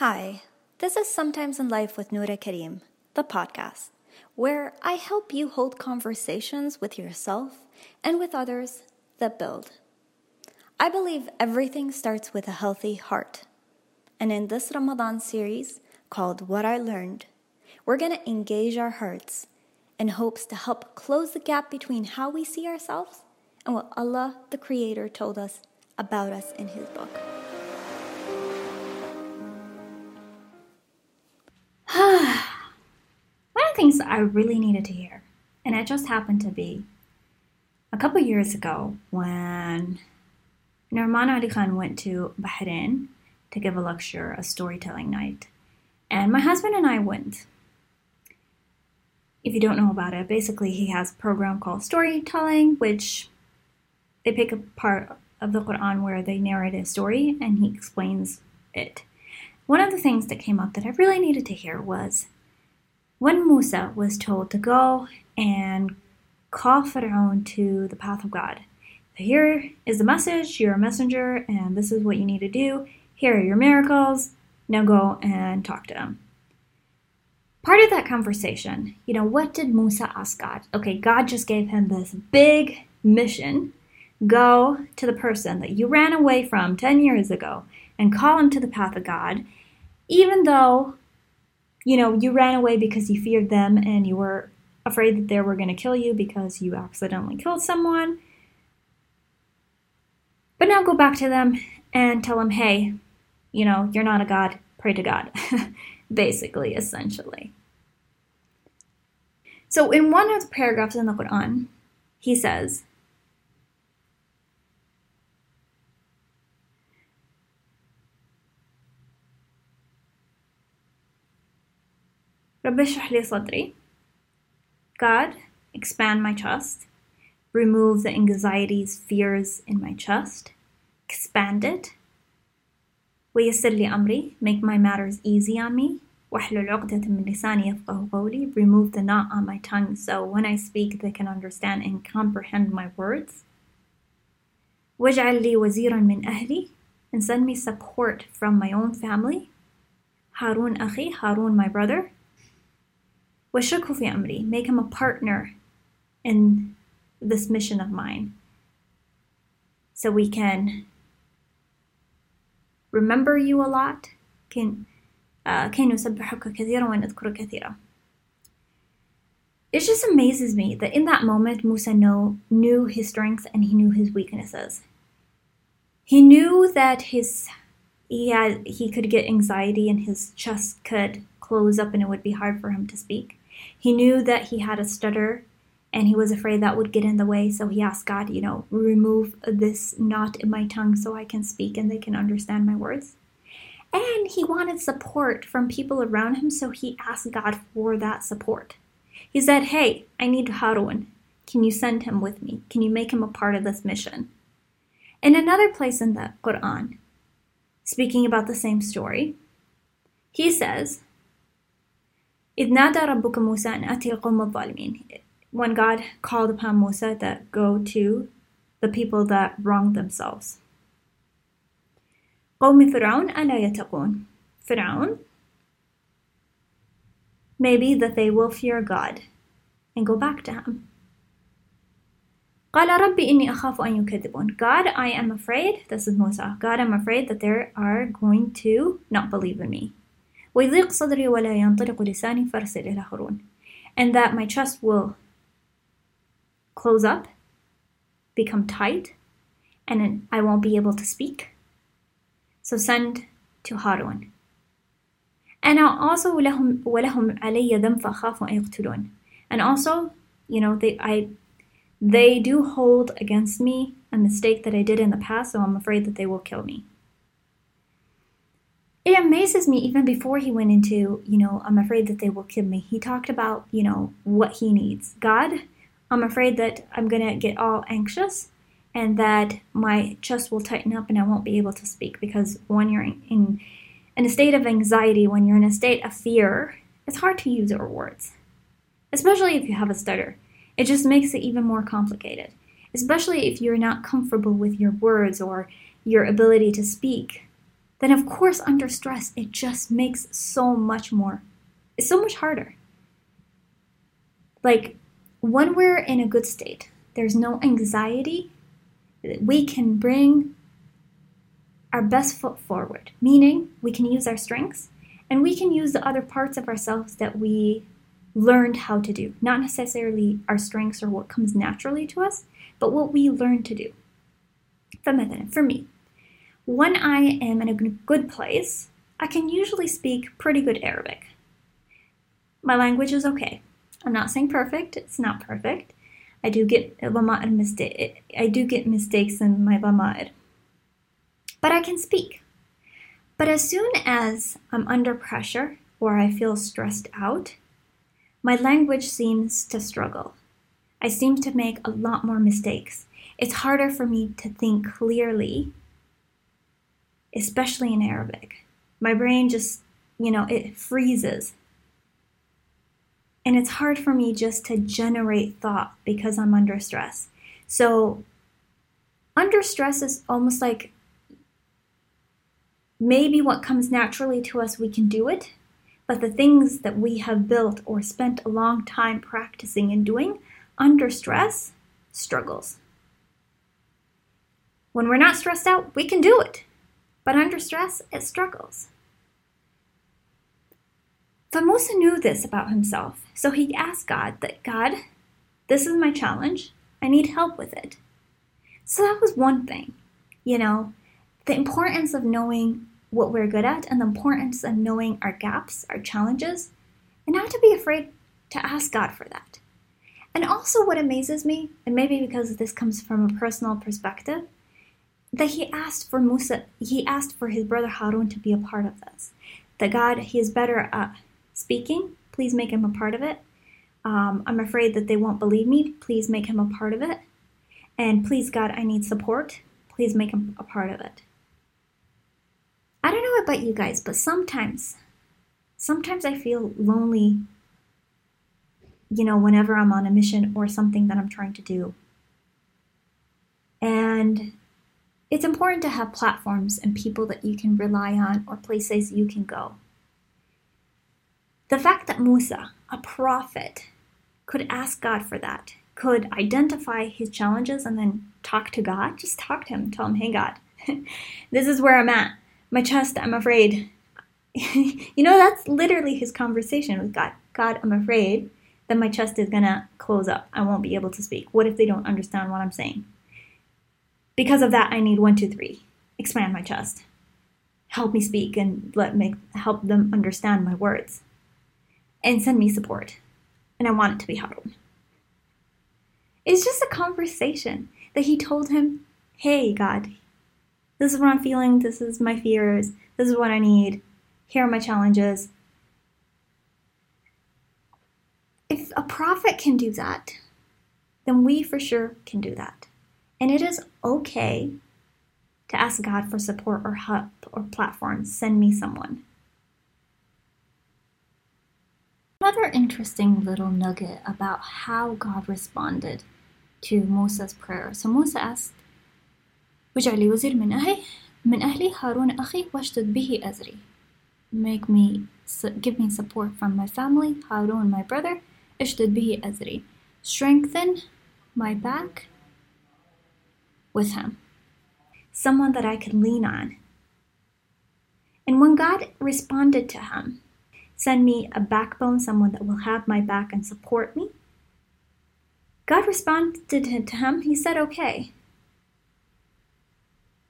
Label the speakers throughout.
Speaker 1: Hi, this is Sometimes in Life with Noura Karim, the podcast, where I help you hold conversations with yourself and with others that build. I believe everything starts with a healthy heart. And in this Ramadan series called What I Learned, we're going to engage our hearts in hopes to help close the gap between how we see ourselves and what Allah, the Creator, told us about us in His book.
Speaker 2: One of the things I really needed to hear, and it just happened to be a couple years ago when Nouman Ali Khan went to Bahrain to give a lecture, a storytelling night, and my husband and I went. If you don't know about it, basically he has a program called storytelling, which they pick a part of the Quran where they narrate a story and he explains it. One of the things that came up that I really needed to hear was when Musa was told to go and call Pharaoh to the path of God. Here is the message, you're a messenger, and this is what you need to do. Here are your miracles. Now go and talk to them. Part of that conversation, you know, what did Musa ask God? Okay, God just gave him this big mission go to the person that you ran away from 10 years ago and call him to the path of God, even though, you know, you ran away because you feared them and you were afraid that they were going to kill you because you accidentally killed someone. But now go back to them and tell them, hey, you know, you're not a God, pray to God, basically, essentially. So, in one of the paragraphs in the Quran, he says, صدري. God, expand my chest. Remove the anxieties, fears in my chest. Expand it. ويسر لي أمري. Make my matters easy on me. واحلل عقدة من لساني يفقه قولي. Remove the knot on my tongue so when I speak they can understand and comprehend my words. واجعل لي وزيرا من أهلي. And send me support from my own family. Harun أخي. Harun my brother. وشركه في أمري. Make him a partner in this mission of mine. So we can remember you a lot. Can كي نسبحك كثيرا ونذكرك كثيرا. It just amazes me that in that moment Musa know, knew his strengths and he knew his weaknesses. He knew that his he had he could get anxiety and his chest could close up and it would be hard for him to speak. He knew that he had a stutter and he was afraid that would get in the way. So he asked God, you know, remove this knot in my tongue so I can speak and they can understand my words. And he wanted support from people around him, so he asked God for that support. He said, Hey, I need Harun. Can you send him with me? Can you make him a part of this mission? In another place in the Quran, speaking about the same story, he says, إذ نادى ربك موسى أن أتي القوم الظالمين when God called upon Musa to go to the people that wronged themselves. قوم فرعون ألا يتقون فرعون maybe that they will fear God and go back to him. قال ربي إني أخاف أن يكذبون God, I am afraid, this is Musa, God, I'm afraid that they are going to not believe in me. ويضيق صدري ولا ينطلق لساني فارسل إلى هارون and that my chest will close up, become tight, and then I won't be able to speak. So send to Harun. And also ولهم ولهم علي ذنب فأخاف أن يقتلون. And also, you know, they I they do hold against me a mistake that I did in the past, so I'm afraid that they will kill me. It amazes me even before he went into, you know, I'm afraid that they will kill me. He talked about, you know, what he needs. God, I'm afraid that I'm going to get all anxious and that my chest will tighten up and I won't be able to speak because when you're in, in a state of anxiety, when you're in a state of fear, it's hard to use your words, especially if you have a stutter. It just makes it even more complicated, especially if you're not comfortable with your words or your ability to speak then of course under stress it just makes so much more it's so much harder. Like when we're in a good state there's no anxiety we can bring our best foot forward meaning we can use our strengths and we can use the other parts of ourselves that we learned how to do. Not necessarily our strengths or what comes naturally to us but what we learn to do. For me when I am in a good place, I can usually speak pretty good Arabic. My language is okay. I'm not saying perfect, it's not perfect. I do get lama'ir mistake I do get mistakes in my lama'ir. But I can speak. But as soon as I'm under pressure or I feel stressed out, my language seems to struggle. I seem to make a lot more mistakes. It's harder for me to think clearly especially in Arabic. My brain just, you know, it freezes. And it's hard for me just to generate thought because I'm under stress. So, under stress is almost like maybe what comes naturally to us, we can do it. But the things that we have built or spent a long time practicing and doing under stress struggles. When we're not stressed out, we can do it but under stress, it struggles. Famusa knew this about himself, so he asked God that God, this is my challenge. I need help with it. So that was one thing, you know, the importance of knowing what we're good at and the importance of knowing our gaps, our challenges, and not to be afraid to ask God for that. And also, what amazes me, and maybe because this comes from a personal perspective, that he asked for Musa, he asked for his brother Harun to be a part of this. That God, he is better at speaking. Please make him a part of it. Um, I'm afraid that they won't believe me. Please make him a part of it. And please, God, I need support. Please make him a part of it. I don't know about you guys, but sometimes, sometimes I feel lonely, you know, whenever I'm on a mission or something that I'm trying to do. And it's important to have platforms and people that you can rely on or places you can go. The fact that Musa, a prophet, could ask God for that, could identify his challenges and then talk to God, just talk to him, tell him, hey, God, this is where I'm at. My chest, I'm afraid. you know, that's literally his conversation with God. God, I'm afraid that my chest is going to close up. I won't be able to speak. What if they don't understand what I'm saying? Because of that, I need one, two, three. Expand my chest. Help me speak and let me help them understand my words. And send me support. And I want it to be huddled. It's just a conversation that he told him, Hey, God, this is what I'm feeling. This is my fears. This is what I need. Here are my challenges. If a prophet can do that, then we for sure can do that. And it is okay to ask God for support or help or platforms. Send me someone. Another interesting little nugget about how God responded to Musa's prayer. So Musa asked, واجعلي وزير من أهلي من أهلي هارون أخي واشدد به أزري. Make me give me support from my family, Harun my brother, اشدد به أزري. Strengthen my back with him, someone that I could lean on. And when God responded to him, send me a backbone, someone that will have my back and support me, God responded to him, He said, Okay.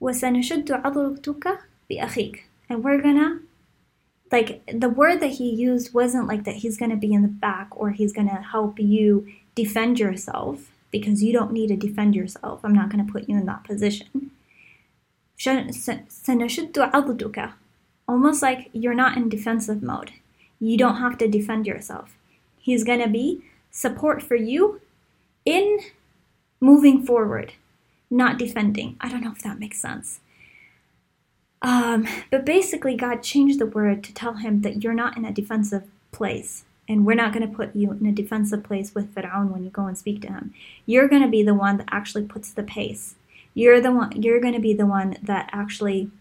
Speaker 2: وسنشد عضلتك بأخيك and we're gonna like the word that he used wasn't like that he's gonna be in the back or he's gonna help you defend yourself because you don't need to defend yourself. I'm not going to put you in that position. Almost like you're not in defensive mode. You don't have to defend yourself. He's going to be support for you in moving forward, not defending. I don't know if that makes sense. Um, but basically, God changed the word to tell him that you're not in a defensive place and we're mm-hmm. not going to put you in a defensive place with Fir'aun when you go and speak to him. You're going to be the one that actually puts the pace. You're the one you're going to be the one that actually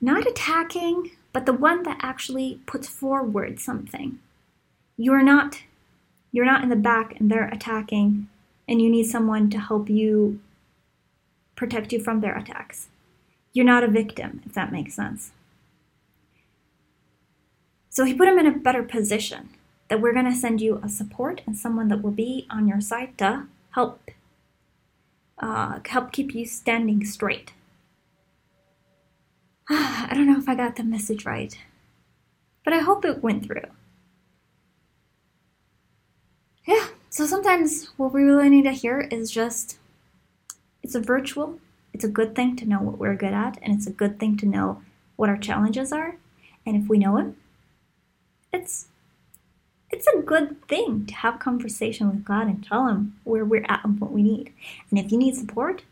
Speaker 2: not attacking, but the one that actually puts forward something. You're not you're not in the back and they're attacking and you need someone to help you protect you from their attacks. You're not a victim, if that makes sense. So he put him in a better position that we're going to send you a support and someone that will be on your side to help uh, help keep you standing straight. I don't know if I got the message right, but I hope it went through. Yeah, so sometimes what we really need to hear is just it's a virtual, it's a good thing to know what we're good at, and it's a good thing to know what our challenges are. And if we know it, it's it's a good thing to have conversation with God and tell him where we're at and what we need. And if you need support,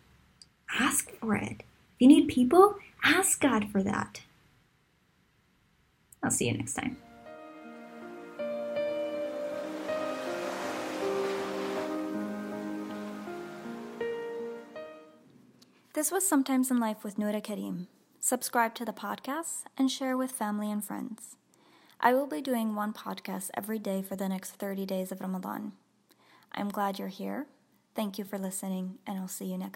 Speaker 2: ask for it. If you need people, ask God for that. I'll see you next time.
Speaker 1: This was Sometimes in Life with Noura Karim. Subscribe to the podcast and share with family and friends. I will be doing one podcast every day for the next 30 days of Ramadan. I'm glad you're here. Thank you for listening, and I'll see you next.